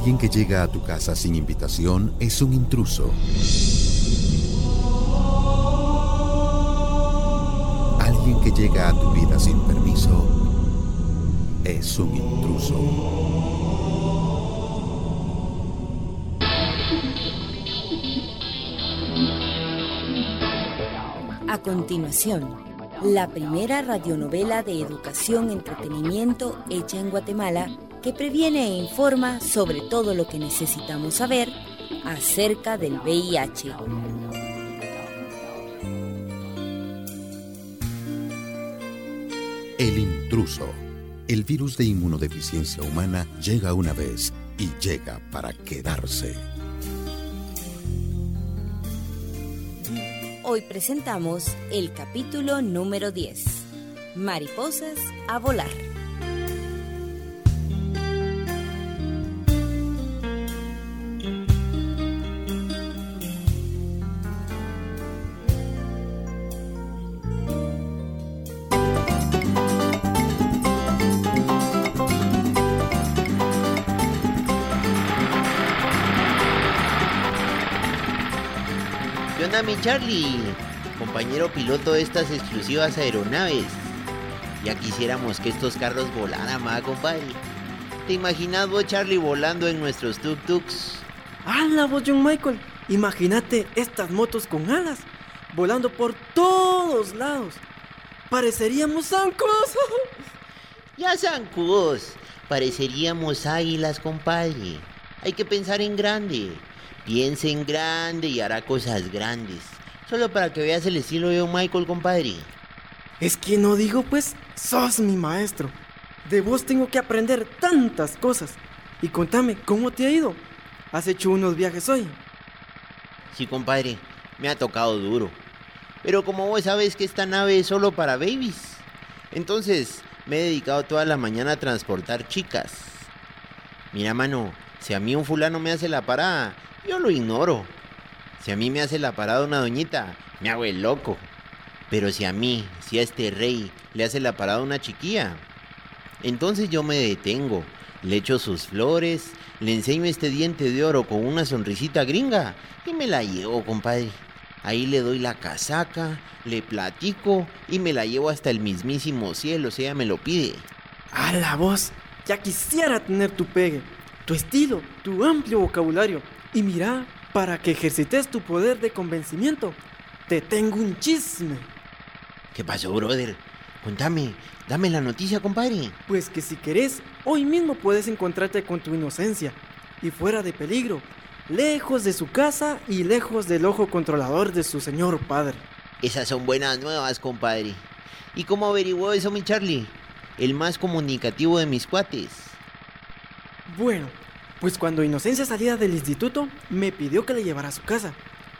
Alguien que llega a tu casa sin invitación es un intruso. Alguien que llega a tu vida sin permiso es un intruso. A continuación, la primera radionovela de educación entretenimiento hecha en Guatemala que previene e informa sobre todo lo que necesitamos saber acerca del VIH. El intruso. El virus de inmunodeficiencia humana llega una vez y llega para quedarse. Hoy presentamos el capítulo número 10. Mariposas a volar. Mi Charlie? Compañero piloto de estas exclusivas aeronaves. Ya quisiéramos que estos carros volaran, ma, compadre. ¿Te imaginas vos, Charlie, volando en nuestros tuk-tuks? ¡Hala, vos, John Michael! Imagínate estas motos con alas, volando por todos lados. Pareceríamos zancos. Ya zancudos. Pareceríamos águilas, compadre. Hay que pensar en grande. Piensa en grande y hará cosas grandes. Solo para que veas el estilo de John Michael, compadre. Es que no digo, pues, sos mi maestro. De vos tengo que aprender tantas cosas. Y contame, ¿cómo te ha ido? ¿Has hecho unos viajes hoy? Sí, compadre, me ha tocado duro. Pero como vos sabes que esta nave es solo para babies, entonces me he dedicado toda la mañana a transportar chicas. Mira, mano, si a mí un fulano me hace la parada, yo lo ignoro. Si a mí me hace la parada una doñita, me hago el loco. Pero si a mí, si a este rey le hace la parada una chiquilla, entonces yo me detengo, le echo sus flores, le enseño este diente de oro con una sonrisita gringa y me la llevo, compadre. Ahí le doy la casaca, le platico y me la llevo hasta el mismísimo cielo si ella me lo pide. ¡A la voz! Ya quisiera tener tu pegue, tu estilo, tu amplio vocabulario. Y mira, para que ejercites tu poder de convencimiento, te tengo un chisme. ¿Qué pasó, brother? Contame, dame la noticia, compadre. Pues que si querés, hoy mismo puedes encontrarte con tu inocencia y fuera de peligro, lejos de su casa y lejos del ojo controlador de su señor padre. Esas son buenas nuevas, compadre. ¿Y cómo averiguó eso, mi Charlie? El más comunicativo de mis cuates. Bueno, pues cuando Inocencia salía del instituto, me pidió que le llevara a su casa.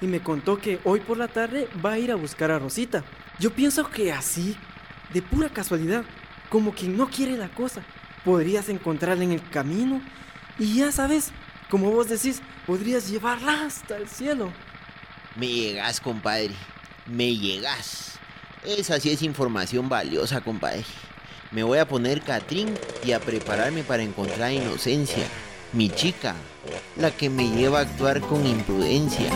Y me contó que hoy por la tarde va a ir a buscar a Rosita. Yo pienso que así, de pura casualidad, como quien no quiere la cosa, podrías encontrarla en el camino y ya sabes, como vos decís, podrías llevarla hasta el cielo. Me llegas, compadre. Me llegas. Esa sí es información valiosa, compadre. Me voy a poner Catrín y a prepararme para encontrar Inocencia, mi chica, la que me lleva a actuar con imprudencia.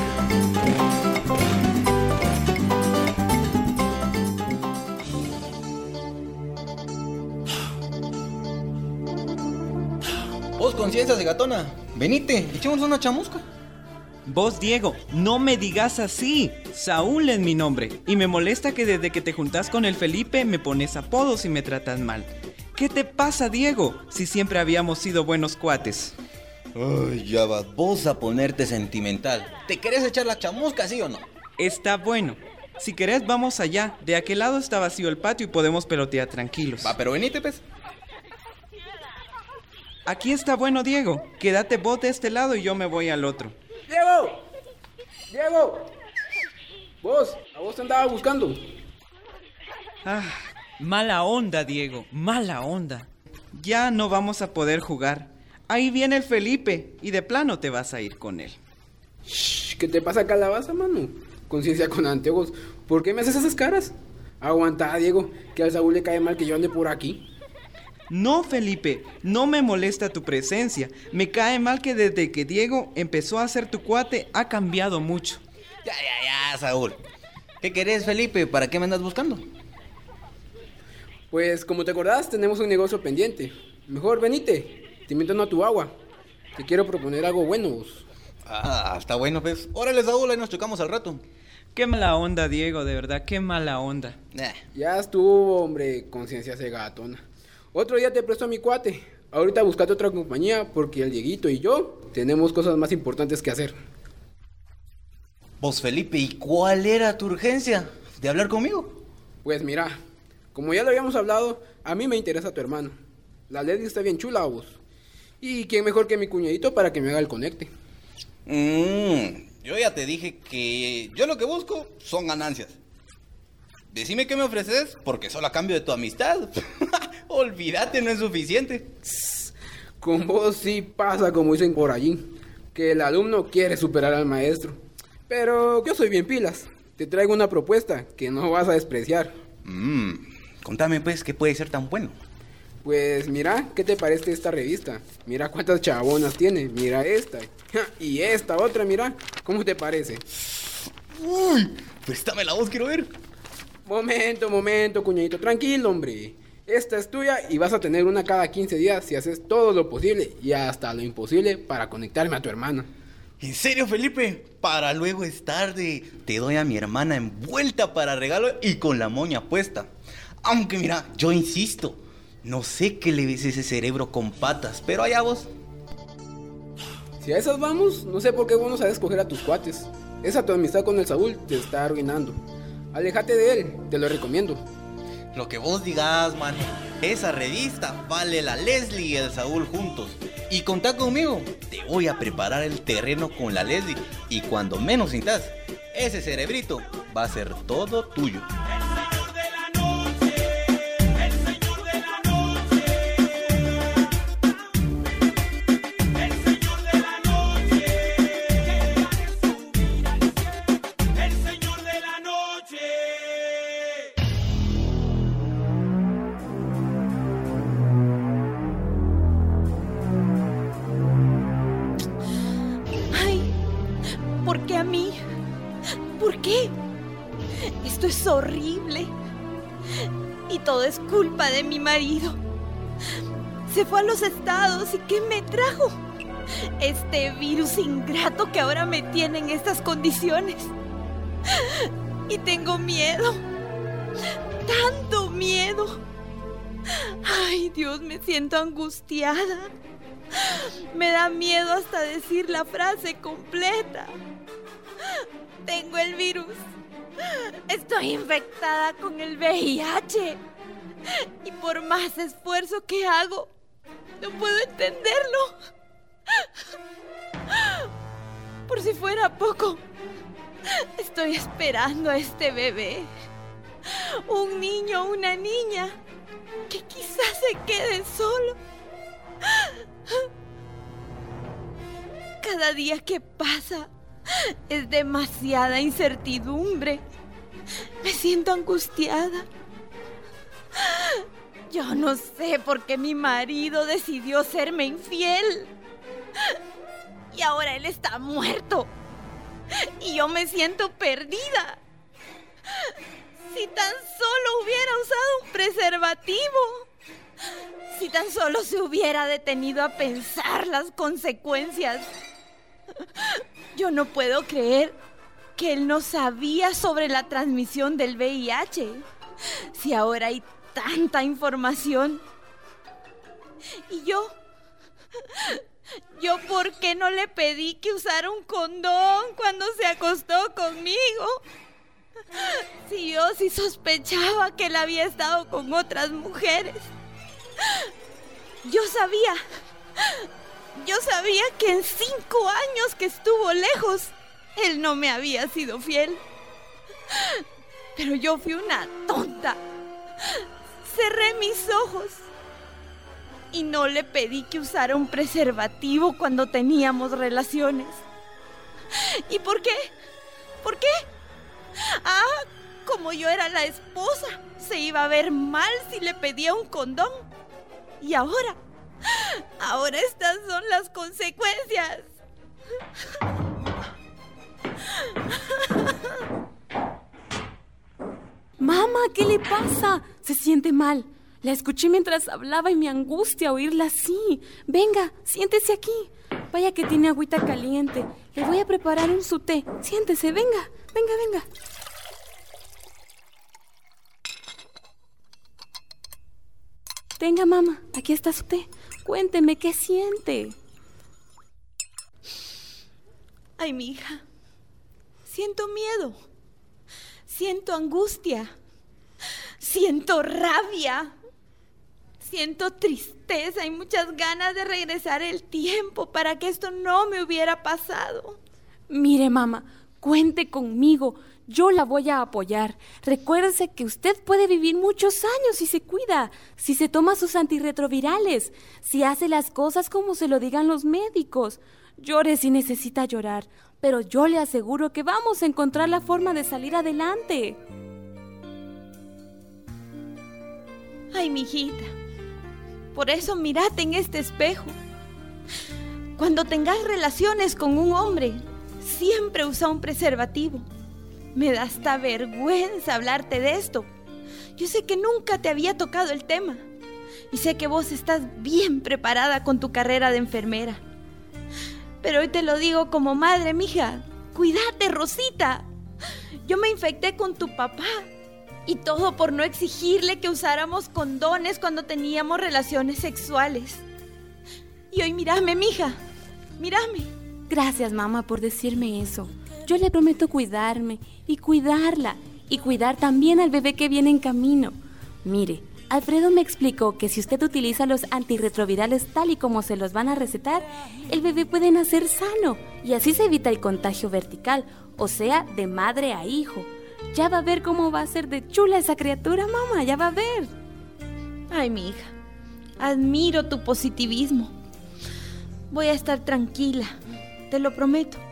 Vos conciencia de gatona, venite, echemos una chamusca. Vos, Diego, no me digas así. Saúl es mi nombre. Y me molesta que desde que te juntás con el Felipe me pones apodos y me tratas mal. ¿Qué te pasa, Diego? Si siempre habíamos sido buenos cuates. Ay, ya vas vos a ponerte sentimental. ¿Te querés echar la chamusca, sí o no? Está bueno. Si querés, vamos allá. De aquel lado está vacío el patio y podemos pelotear tranquilos. Va, pero venite, pues. Aquí está bueno, Diego. Quédate vos de este lado y yo me voy al otro. ¡Diego! ¡Diego! Vos, a vos te andaba buscando. Ah, mala onda, Diego. Mala onda. Ya no vamos a poder jugar. Ahí viene el Felipe y de plano te vas a ir con él. Shh, ¿Qué te pasa, calabaza, mano? Conciencia con anteojos. ¿Por qué me haces esas caras? Aguanta, Diego, que al Saúl le cae mal que yo ande por aquí. No, Felipe, no me molesta tu presencia. Me cae mal que desde que Diego empezó a ser tu cuate ha cambiado mucho. Ya, ya, ya, Saúl. ¿Qué querés, Felipe? ¿Para qué me andas buscando? Pues como te acordás, tenemos un negocio pendiente. Mejor venite, te invito a tu agua. Te quiero proponer algo bueno. vos. Ah, está bueno, pues. Órale, Saúl, ahí nos chocamos al rato. Qué mala onda, Diego, de verdad, qué mala onda. Eh, Ya estuvo, hombre, conciencia cegatona. Otro día te presto a mi cuate. Ahorita buscate otra compañía porque el Dieguito y yo tenemos cosas más importantes que hacer. Vos, Felipe, ¿y cuál era tu urgencia de hablar conmigo? Pues mira, como ya lo habíamos hablado, a mí me interesa tu hermano. La Lady está bien chula, vos. Y quién mejor que mi cuñadito para que me haga el conecte. Mmm, yo ya te dije que yo lo que busco son ganancias. Decime qué me ofreces, porque solo a cambio de tu amistad. Olvídate, no es suficiente. Con vos sí pasa como dicen por allí, que el alumno quiere superar al maestro. Pero yo soy bien pilas. Te traigo una propuesta que no vas a despreciar. Mmm, contame pues, ¿qué puede ser tan bueno? Pues mira, ¿qué te parece esta revista? Mira cuántas chabonas tiene. Mira esta. Y esta otra, mira. ¿Cómo te parece? Uy, préstame la voz, quiero ver. Momento, momento, cuñadito. Tranquilo, hombre. Esta es tuya y vas a tener una cada 15 días si haces todo lo posible y hasta lo imposible para conectarme a tu hermana. ¿En serio, Felipe? Para luego es tarde. Te doy a mi hermana envuelta para regalo y con la moña puesta. Aunque mira, yo insisto, no sé qué le ves ese cerebro con patas, pero allá vos. Si a esas vamos, no sé por qué vos no sabes escoger a tus cuates. Esa tu amistad con el Saúl te está arruinando. Aléjate de él, te lo recomiendo. Lo que vos digas, mano. Esa revista vale la Leslie y el Saúl juntos. Y contá conmigo. Te voy a preparar el terreno con la Leslie. Y cuando menos sintas, ese cerebrito va a ser todo tuyo. Y todo es culpa de mi marido. Se fue a los estados y ¿qué me trajo? Este virus ingrato que ahora me tiene en estas condiciones. Y tengo miedo. Tanto miedo. Ay, Dios, me siento angustiada. Me da miedo hasta decir la frase completa. Tengo el virus. Estoy infectada con el VIH. Y por más esfuerzo que hago, no puedo entenderlo. Por si fuera poco, estoy esperando a este bebé. Un niño o una niña que quizás se quede solo. Cada día que pasa es demasiada incertidumbre. Me siento angustiada. Yo no sé por qué mi marido decidió serme infiel. Y ahora él está muerto. Y yo me siento perdida. Si tan solo hubiera usado un preservativo. Si tan solo se hubiera detenido a pensar las consecuencias. Yo no puedo creer que él no sabía sobre la transmisión del VIH. Si ahora hay tanta información. Y yo... Yo por qué no le pedí que usara un condón cuando se acostó conmigo. Si yo sí sospechaba que él había estado con otras mujeres. Yo sabía. Yo sabía que en cinco años que estuvo lejos, él no me había sido fiel. Pero yo fui una tonta. Cerré mis ojos. Y no le pedí que usara un preservativo cuando teníamos relaciones. ¿Y por qué? ¿Por qué? Ah, como yo era la esposa, se iba a ver mal si le pedía un condón. Y ahora, ahora estas son las consecuencias. Mamá, ¿qué le pasa? Se siente mal. La escuché mientras hablaba y me angustia oírla así. Venga, siéntese aquí. Vaya que tiene agüita caliente. Le voy a preparar un su té. Siéntese, venga, venga, venga. Venga, mamá, aquí está su té. Cuénteme qué siente. Ay, mi hija. Siento miedo. Siento angustia. Siento rabia. Siento tristeza y muchas ganas de regresar el tiempo para que esto no me hubiera pasado. Mire, mamá, cuente conmigo. Yo la voy a apoyar. Recuérdese que usted puede vivir muchos años si se cuida, si se toma sus antirretrovirales, si hace las cosas como se lo digan los médicos. Llore si necesita llorar, pero yo le aseguro que vamos a encontrar la forma de salir adelante. Ay, mijita. Por eso mírate en este espejo. Cuando tengas relaciones con un hombre, siempre usa un preservativo. Me da hasta vergüenza hablarte de esto. Yo sé que nunca te había tocado el tema. Y sé que vos estás bien preparada con tu carrera de enfermera. Pero hoy te lo digo como madre, mija. Cuídate, Rosita. Yo me infecté con tu papá. Y todo por no exigirle que usáramos condones cuando teníamos relaciones sexuales. Y hoy mírame, mija. Mírame. Gracias, mamá, por decirme eso. Yo le prometo cuidarme y cuidarla y cuidar también al bebé que viene en camino. Mire, Alfredo me explicó que si usted utiliza los antirretrovirales tal y como se los van a recetar, el bebé puede nacer sano y así se evita el contagio vertical, o sea, de madre a hijo. Ya va a ver cómo va a ser de chula esa criatura, mamá, ya va a ver. Ay, mi hija, admiro tu positivismo. Voy a estar tranquila, te lo prometo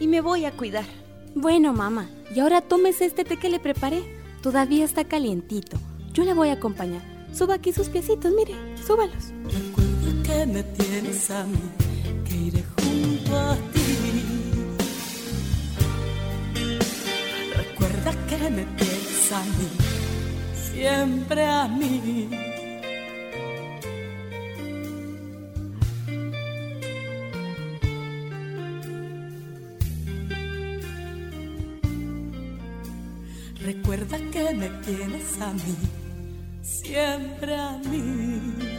y me voy a cuidar. Bueno, mamá, y ahora tómese este té que le preparé. Todavía está calientito. Yo le voy a acompañar. Suba aquí sus piecitos, mire, súbalos. Recuerda que me tienes a mí, que iré junto a ti. Recuerda que me tienes a mí, siempre a mí. Recuerda que me tienes a mí, siempre a mí.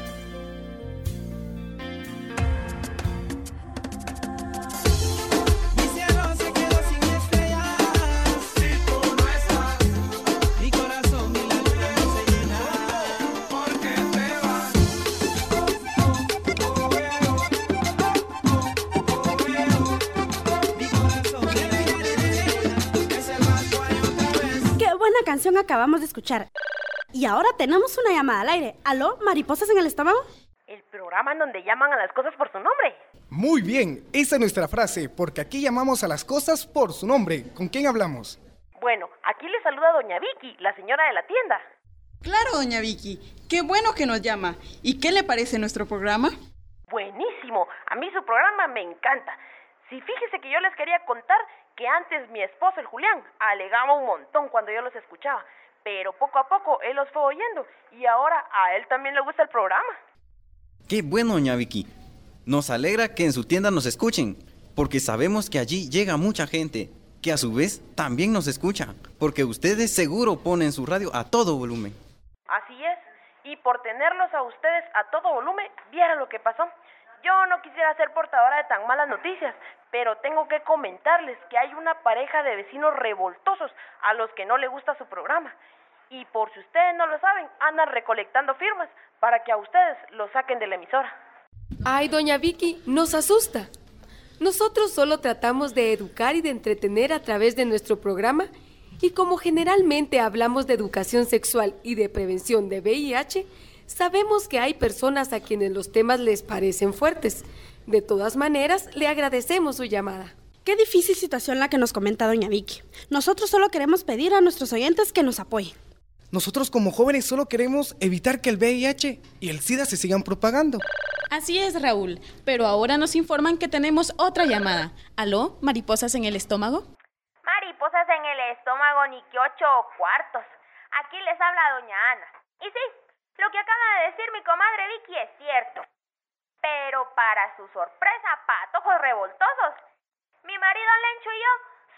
Canción acabamos de escuchar. Y ahora tenemos una llamada al aire. ¿Aló? ¿Mariposas en el estómago? El programa en donde llaman a las cosas por su nombre. Muy bien, esa es nuestra frase, porque aquí llamamos a las cosas por su nombre. ¿Con quién hablamos? Bueno, aquí le saluda Doña Vicky, la señora de la tienda. Claro, doña Vicky. Qué bueno que nos llama. ¿Y qué le parece nuestro programa? Buenísimo, a mí su programa me encanta. Si fíjese que yo les quería contar que antes mi esposo, el Julián, alegaba un montón cuando yo los escuchaba, pero poco a poco él los fue oyendo y ahora a él también le gusta el programa. Qué bueno, doña Vicky. Nos alegra que en su tienda nos escuchen, porque sabemos que allí llega mucha gente, que a su vez también nos escucha, porque ustedes seguro ponen su radio a todo volumen. Así es, y por tenerlos a ustedes a todo volumen, viera lo que pasó. Yo no quisiera ser portadora de tan malas noticias, pero tengo que comentarles que hay una pareja de vecinos revoltosos a los que no le gusta su programa. Y por si ustedes no lo saben, andan recolectando firmas para que a ustedes lo saquen de la emisora. Ay, doña Vicky, nos asusta. Nosotros solo tratamos de educar y de entretener a través de nuestro programa y como generalmente hablamos de educación sexual y de prevención de VIH, sabemos que hay personas a quienes los temas les parecen fuertes. De todas maneras, le agradecemos su llamada. Qué difícil situación la que nos comenta doña Vicky. Nosotros solo queremos pedir a nuestros oyentes que nos apoyen. Nosotros como jóvenes solo queremos evitar que el VIH y el SIDA se sigan propagando. Así es, Raúl, pero ahora nos informan que tenemos otra llamada. ¿Aló? ¿Mariposas en el estómago? Mariposas en el estómago ni que ocho cuartos. Aquí les habla doña Ana. Y sí, lo que acaba de decir mi comadre Vicky es cierto. Pero para su sorpresa, patojos revoltosos, mi marido Lencho y yo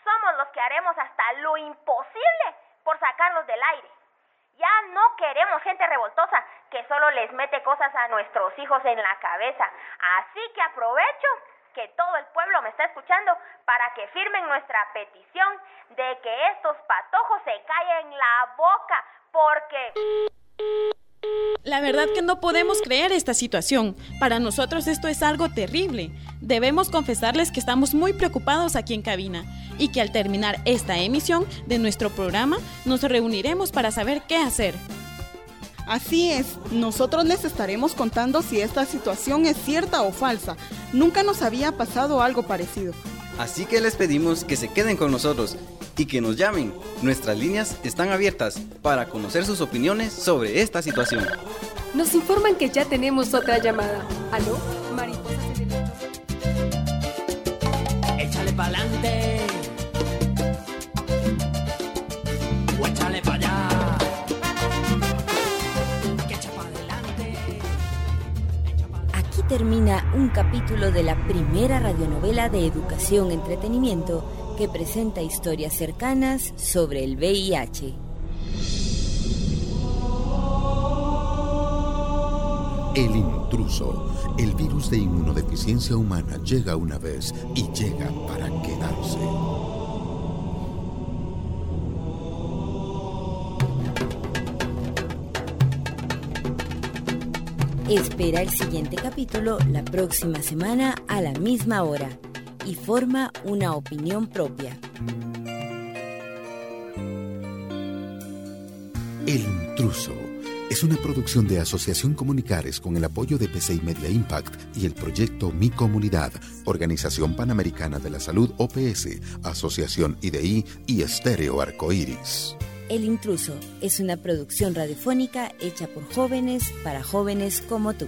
somos los que haremos hasta lo imposible por sacarlos del aire. Ya no queremos gente revoltosa que solo les mete cosas a nuestros hijos en la cabeza. Así que aprovecho que todo el pueblo me está escuchando para que firmen nuestra petición de que estos patojos se callen la boca porque... La verdad que no podemos creer esta situación. Para nosotros esto es algo terrible. Debemos confesarles que estamos muy preocupados aquí en cabina y que al terminar esta emisión de nuestro programa nos reuniremos para saber qué hacer. Así es, nosotros les estaremos contando si esta situación es cierta o falsa. Nunca nos había pasado algo parecido. Así que les pedimos que se queden con nosotros y que nos llamen. Nuestras líneas están abiertas para conocer sus opiniones sobre esta situación. Nos informan que ya tenemos otra llamada. ¿Aló? Termina un capítulo de la primera radionovela de educación entretenimiento que presenta historias cercanas sobre el VIH. El intruso. El virus de inmunodeficiencia humana llega una vez y llega para quedarse. Espera el siguiente capítulo la próxima semana a la misma hora y forma una opinión propia. El intruso es una producción de Asociación Comunicares con el apoyo de PCI Media Impact y el proyecto Mi Comunidad, Organización Panamericana de la Salud OPS, Asociación IDI y Estéreo Arcoíris. El intruso es una producción radiofónica hecha por jóvenes para jóvenes como tú.